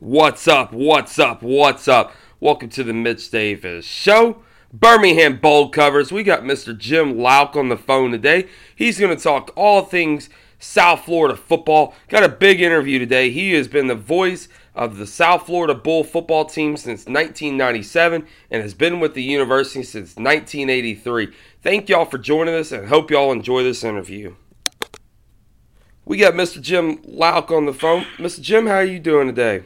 What's up? What's up? What's up? Welcome to the Mitch Davis Show. Birmingham Bowl covers. We got Mr. Jim Louk on the phone today. He's going to talk all things South Florida football. Got a big interview today. He has been the voice of the South Florida Bull football team since 1997 and has been with the university since 1983. Thank y'all for joining us and hope y'all enjoy this interview. We got Mr. Jim Louk on the phone. Mr. Jim, how are you doing today?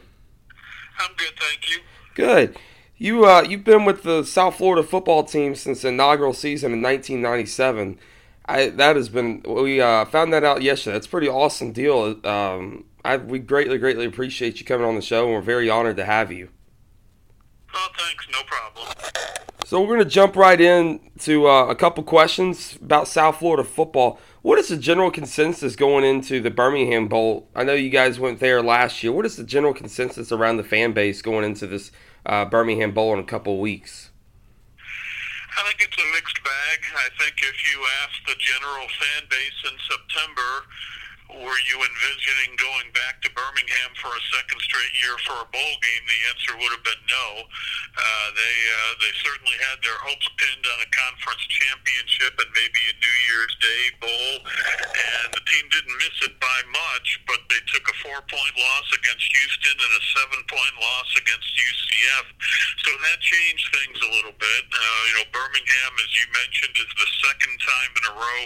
I'm good, thank you. Good. You uh, you've been with the South Florida football team since the inaugural season in 1997. I that has been we uh, found that out yesterday. That's a pretty awesome deal. Um, I we greatly greatly appreciate you coming on the show, and we're very honored to have you. Oh, thanks, no problem. So we're going to jump right into uh, a couple questions about South Florida football. What is the general consensus going into the Birmingham Bowl? I know you guys went there last year. What is the general consensus around the fan base going into this uh, Birmingham Bowl in a couple weeks? I think it's a mixed bag. I think if you ask the general fan base in September, were you envisioning going back to Birmingham for a second straight year for a bowl game? The answer would have been no. Uh, they uh, they certainly had their hopes pinned on a conference championship and maybe a New Year's Day bowl, and the team didn't miss it by much, but they took a four point loss against Houston and a seven point loss against UCF. So that changed things a little bit. Uh, you know, Birmingham, as you mentioned, is the second time in a row,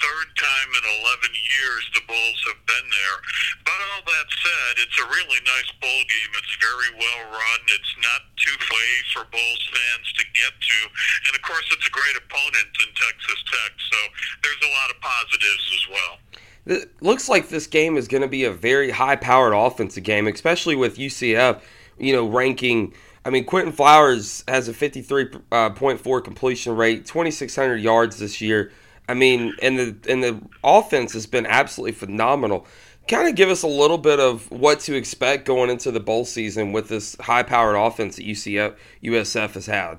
third time in 11 years the bowl Have been there. But all that said, it's a really nice bowl game. It's very well run. It's not too far for Bulls fans to get to. And of course, it's a great opponent in Texas Tech. So there's a lot of positives as well. It looks like this game is going to be a very high-powered offensive game, especially with UCF, you know, ranking. I mean, Quinton Flowers has a 53.4 uh, completion rate, 2,600 yards this year. I mean, and the and the offense has been absolutely phenomenal. Kind of give us a little bit of what to expect going into the bowl season with this high-powered offense that UCF USF has had.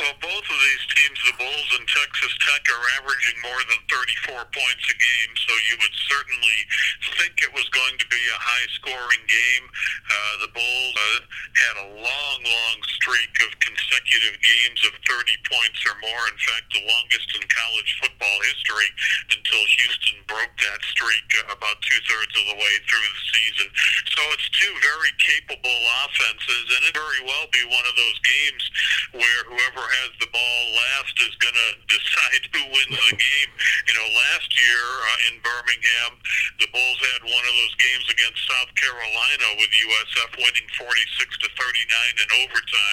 Well, both of these teams, the Bulls and Texas Tech, are averaging more than 34 points a game, so you would certainly think it was going to be a high-scoring game. Uh, the Bulls uh, had a long, long streak of consecutive games of 30 points or more. In fact, the longest in college football history until Houston broke that streak about two-thirds of the way through the season. So it's two very capable offenses, and it very well be one of those games where whoever has the ball last is going to decide who wins the game. You know, last year uh, in Birmingham, the Bulls had one of those games against South Carolina with USF winning 46 to 39 in overtime.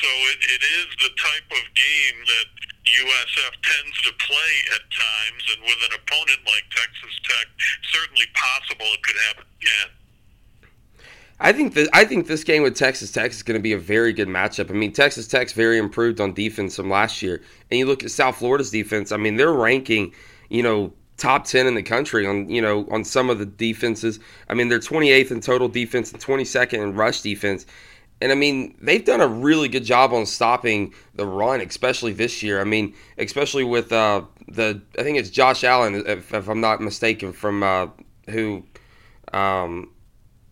So it, it is the type of game that USF tends to play at times, and with an opponent like Texas Tech, certainly possible it could happen again. I think that I think this game with Texas Tech is going to be a very good matchup. I mean, Texas Tech's very improved on defense from last year, and you look at South Florida's defense. I mean, they're ranking, you know, top ten in the country on you know on some of the defenses. I mean, they're 28th in total defense and 22nd in rush defense. And I mean, they've done a really good job on stopping the run, especially this year. I mean, especially with uh, the I think it's Josh Allen, if, if I'm not mistaken, from uh, who um,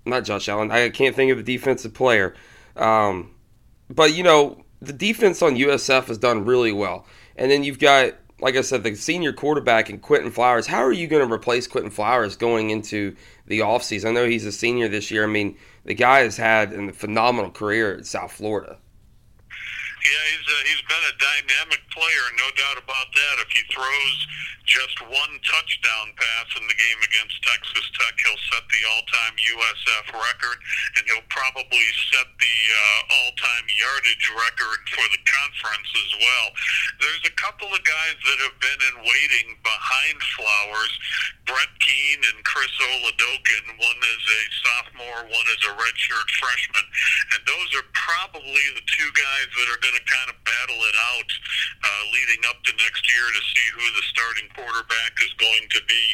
not Josh Allen. I can't think of the defensive player. Um, but you know, the defense on USF has done really well. And then you've got, like I said, the senior quarterback in Quinton Flowers. How are you going to replace Quinton Flowers going into the offseason? I know he's a senior this year. I mean, the guy has had a phenomenal career at South Florida. Yeah, he's uh, he's been a dynamic player, no doubt about that. If he throws just one touchdown pass in the game against Texas Tech, he'll set the all-time USF record, and he'll probably set the uh, all-time yardage record for the conference as well. There's a couple of guys that have been in waiting behind Flowers, Brett Kean and Chris Oladokun. One is a sophomore, one is a redshirt freshman, and those are probably the two guys that are going to kind of battle it out uh, leading up to next year to see who the starting quarterback is going to be.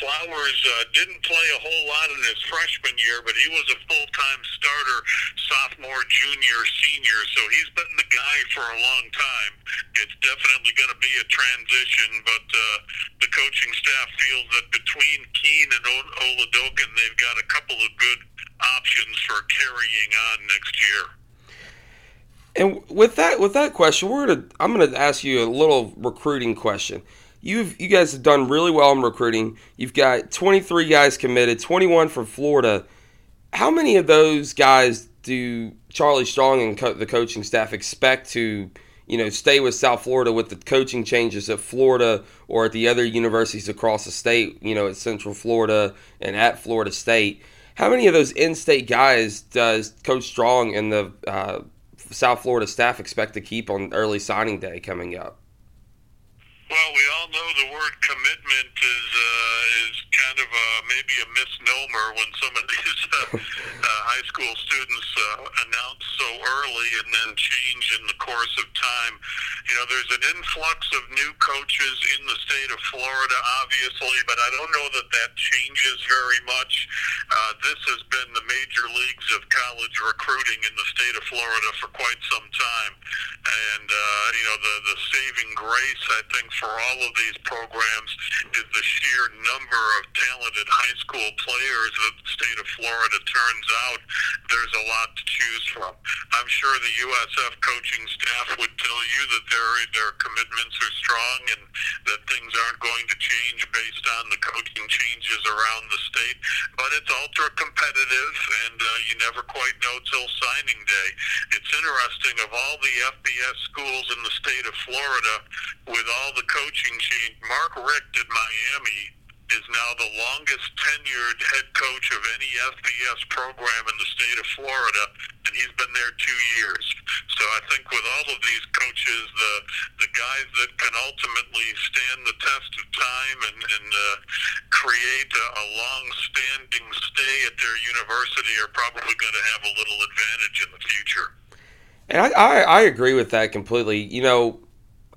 Flowers uh, didn't play a whole lot in his freshman year, but he was a full-time starter sophomore, junior, senior, so he's been the guy for a long time. It's definitely going to be a transition, but uh, the coaching staff feels that between Kean and Oladokun, they've got a couple of good options for carrying on next year. And with that with that question, we're gonna I'm gonna ask you a little recruiting question. You've you guys have done really well in recruiting. You've got 23 guys committed, 21 from Florida. How many of those guys do Charlie Strong and co- the coaching staff expect to, you know, stay with South Florida with the coaching changes at Florida or at the other universities across the state, you know, at Central Florida and at Florida State? How many of those in-state guys does Coach Strong and the uh, South Florida staff expect to keep on early signing day coming up? Well, we all know the word commitment is uh, is kind of a, maybe a misnomer when some of these uh, high school students uh, announce so early and then change in the course of time. You know, there's an influx of new coaches in the state of Florida, obviously, but I don't know that that changes very much. Uh, this has been the major leagues of college recruiting in the state of Florida for quite some time, and uh, you know, the the saving grace I think for all of these programs is the sheer number of talented high school players that the state of Florida turns out. There's a lot to choose from. I'm sure the USF coaching staff would tell you that their their commitments are strong and that things aren't going to change based on the coaching changes around the state. But it's ultra competitive, and uh, you never quite know till signing day. It's interesting of all the FBS schools in the state of Florida, with all the coaching change, Mark Richt at Miami is now the longest tenured head coach of any FBS program in the state of Florida, and he's been there two years. So I think with all of these coaches, the the guys that can ultimately stand the test of time and, and uh, create a, a long-standing stay at their university are probably going to have a little advantage in the future. And I, I, I agree with that completely. You know,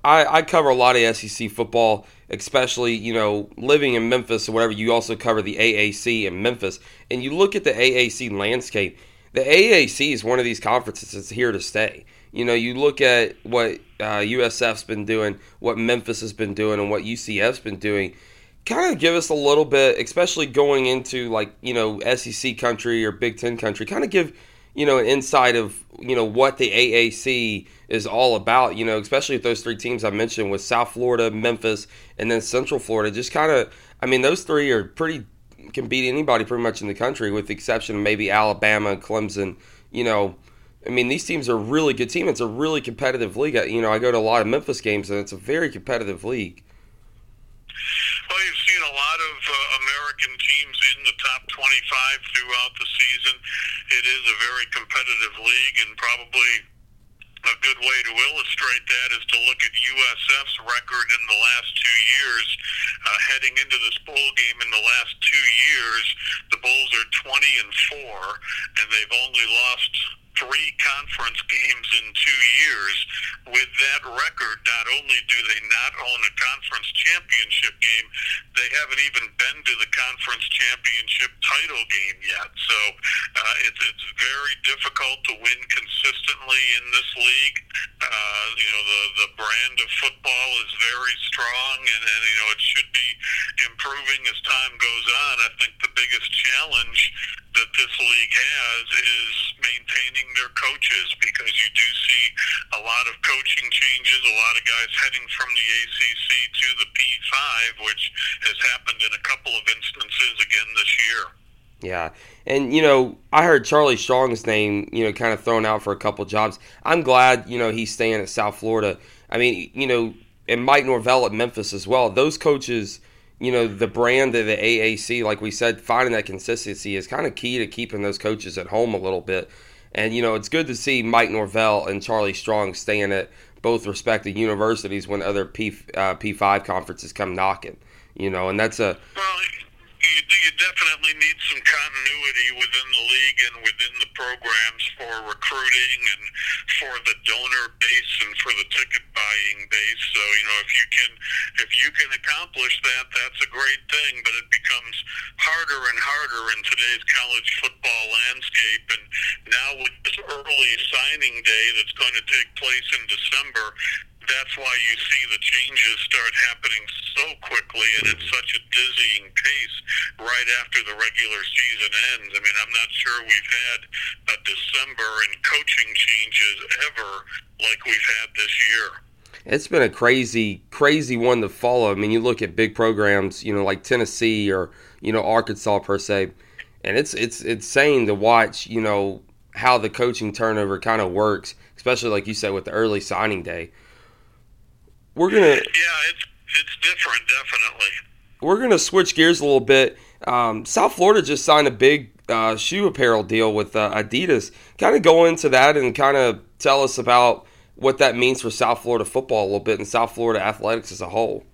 I, I cover a lot of SEC football, especially you know living in Memphis or whatever. You also cover the AAC in Memphis, and you look at the AAC landscape. The AAC is one of these conferences that's here to stay. You know, you look at what uh, USF's been doing, what Memphis has been doing, and what UCF's been doing. Kind of give us a little bit, especially going into like you know SEC country or Big Ten country. Kind of give you know inside of you know what the AAC is all about. You know, especially with those three teams I mentioned with South Florida, Memphis, and then Central Florida. Just kind of, I mean, those three are pretty can beat anybody pretty much in the country, with the exception of maybe Alabama, Clemson. You know, I mean, these teams are really good team. It's a really competitive league. You know, I go to a lot of Memphis games, and it's a very competitive league. A lot of uh, American teams in the top 25 throughout the season. It is a very competitive league, and probably a good way to illustrate that is to look at USF's record in the last two years. Uh, heading into this bowl game in the last two years, the Bulls are 20 and four, and they've only lost three conference games in two years. With that record, not only do they not own a conference championship game, they haven't even been to the conference championship title game yet. So uh, it's, it's very difficult to win consistently in this league. Uh, you know, the, the brand of football is very strong, and, and, you know, it should be improving as time goes on. I think the biggest challenge that this league has is maintaining their coaches because you do see a lot of coaching changes, a lot of guys heading from the ACC to the P5, which has happened in a couple of instances again this year. Yeah. And, you know, I heard Charlie Strong's name, you know, kind of thrown out for a couple jobs. I'm glad, you know, he's staying at South Florida. I mean, you know, and Mike Norvell at Memphis as well. Those coaches – you know, the brand of the AAC, like we said, finding that consistency is kind of key to keeping those coaches at home a little bit. And, you know, it's good to see Mike Norvell and Charlie Strong staying at both respective universities when other P, uh, P5 conferences come knocking, you know, and that's a. Well, you, you definitely need some continuity within the league and within the programs for recruiting and for the donor base and for the ticket buying base. So you know if you can if you can accomplish that, that's a great thing. But it becomes harder and harder in today's college football landscape. And now with this early signing day that's going to take place in December, that's why you see the changes start happening quickly and at mm-hmm. such a dizzying pace right after the regular season ends. I mean, I'm not sure we've had a December in coaching changes ever like we've had this year. It's been a crazy, crazy one to follow. I mean, you look at big programs, you know, like Tennessee or you know Arkansas per se, and it's it's it's insane to watch, you know, how the coaching turnover kind of works, especially like you said with the early signing day. We're gonna yeah, it's it's different, definitely. We're gonna switch gears a little bit. Um, South Florida just signed a big uh, shoe apparel deal with uh, Adidas. Kind of go into that and kind of tell us about what that means for South Florida football a little bit and South Florida athletics as a whole.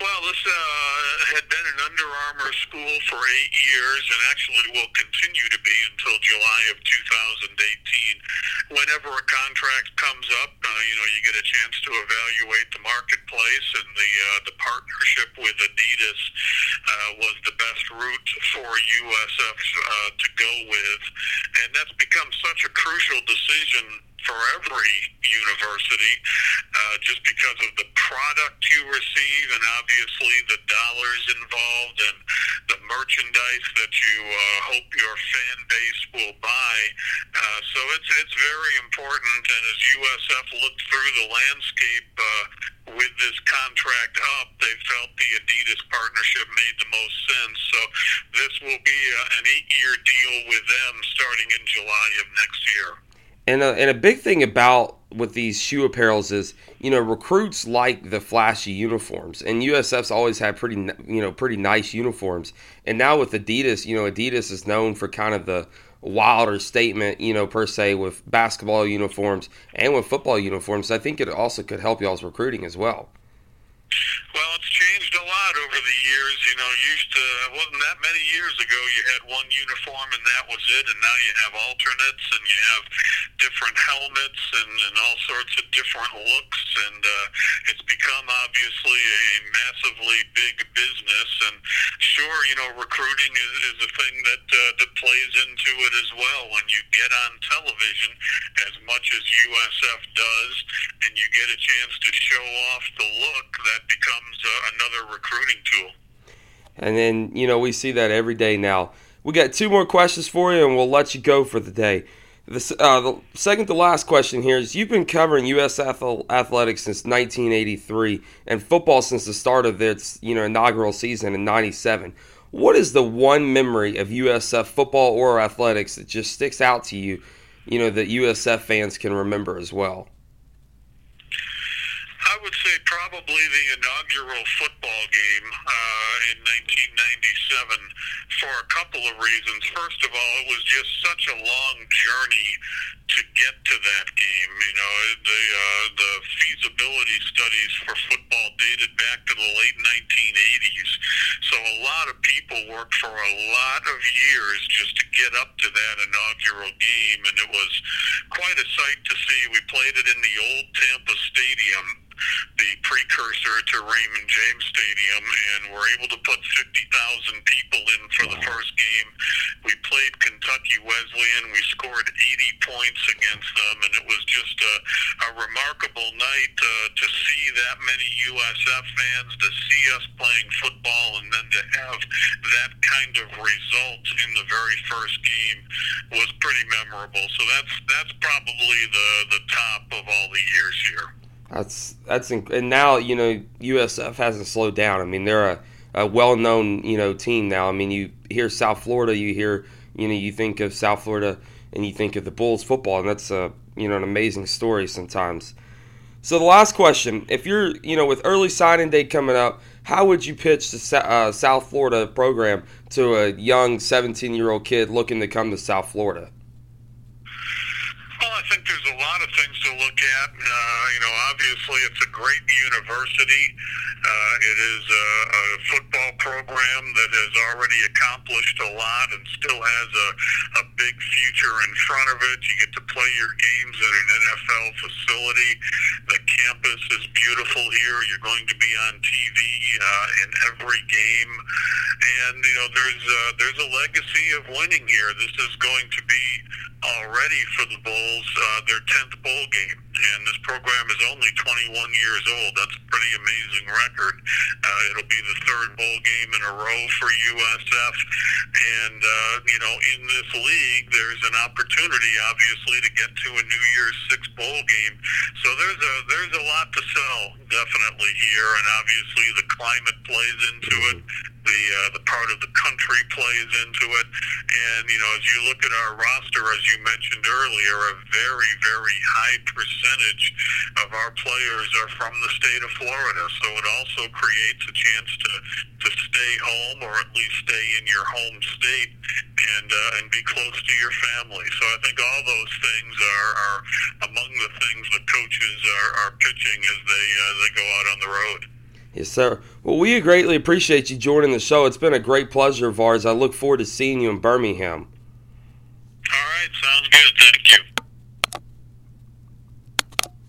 Well, this uh, had been an Under Armour school for eight years and actually will continue to be until July of 2018. Whenever a contract comes up, uh, you know, you get a chance to evaluate the marketplace, and the uh, the partnership with Adidas uh, was the best route for USF uh, to go with, and that's become such a crucial decision for every university uh, just because of the product you receive and obviously the dollars involved and the merchandise that you uh, hope your fan base will buy. Uh, so it's it's very important. And as USF looked through the landscape uh, with this contract up, they felt the Adidas partnership made the most sense. So this will be uh, an eight-year deal with them starting in July of next year. And a, and a big thing about with these shoe apparels is you know recruits like the flashy uniforms. And USF's always had pretty you know pretty nice uniforms. And now with Adidas you know Adidas is known for kind of the wilder statement you know per se with basketball uniforms and with football uniforms. I think it also could help y'all's recruiting as well. Well, lot over the years. You know, used to it wasn't that many years ago. You had one uniform and that was it, and now you have alternates and you have different helmets and, and all sorts of different looks. And uh, it's become obviously a massively big business. And sure, you know, recruiting is, is a thing that uh, that plays into it as well. When you get on television, as much as USF does, and you get a chance to show off the look that becomes uh, another recruiting tool. And then, you know, we see that every day now. We got two more questions for you, and we'll let you go for the day. The, uh, the second to last question here is: You've been covering U.S. athletics since 1983, and football since the start of its you know inaugural season in '97. What is the one memory of USF football or athletics that just sticks out to you? You know that USF fans can remember as well. Would say probably the inaugural football game uh, in 1997 for a couple of reasons. First of all, it was just such a long journey to get to that game. You know, the uh, the feasibility studies for football dated back to the late 1980s. So a lot of people worked for a lot of years just to get up to that inaugural game, and it was quite a sight to see. We played it in the old Tampa Stadium precursor to Raymond James Stadium, and we're able to put 50,000 people in for wow. the first game. We played Kentucky Wesleyan. We scored 80 points against them, and it was just a, a remarkable night uh, to see that many USF fans, to see us playing football, and then to have that kind of result in the very first game was pretty memorable. So that's that's probably the the top of all the years here. That's that's and now you know USF hasn't slowed down. I mean they're a, a well-known you know team now. I mean you hear South Florida, you hear you know you think of South Florida and you think of the Bulls football, and that's a you know an amazing story sometimes. So the last question: If you're you know with early signing day coming up, how would you pitch the uh, South Florida program to a young 17 year old kid looking to come to South Florida? Think there's a lot of things to look at. Uh, you know, obviously it's a great university. Uh, it is a, a football program that has already accomplished a lot and still has a, a big future in front of it. You get to play your games at an NFL facility. The campus is beautiful here. You're going to be on TV uh, in every game, and you know there's uh, there's a legacy of winning here. This is going to be already for the Bulls uh, their 10th bowl game. And this program is only 21 years old. That's a pretty amazing record. Uh, it'll be the third bowl game in a row for USF, and uh, you know, in this league, there's an opportunity, obviously, to get to a New Year's Six bowl game. So there's a there's a lot to sell, definitely here, and obviously the climate plays into it the uh, the part of the country plays into it. And you know, as you look at our roster, as you mentioned earlier, a very very high percentage of our players are from the state of Florida. So it also creates a chance to to stay home or at least stay in your home state and uh, and be close to your family. So I think all those things are, are among the things the coaches are, are pitching as they uh, they go out on the road. Yes, sir. Well, we greatly appreciate you joining the show. It's been a great pleasure of ours. I look forward to seeing you in Birmingham. All right, sounds good. Thank you.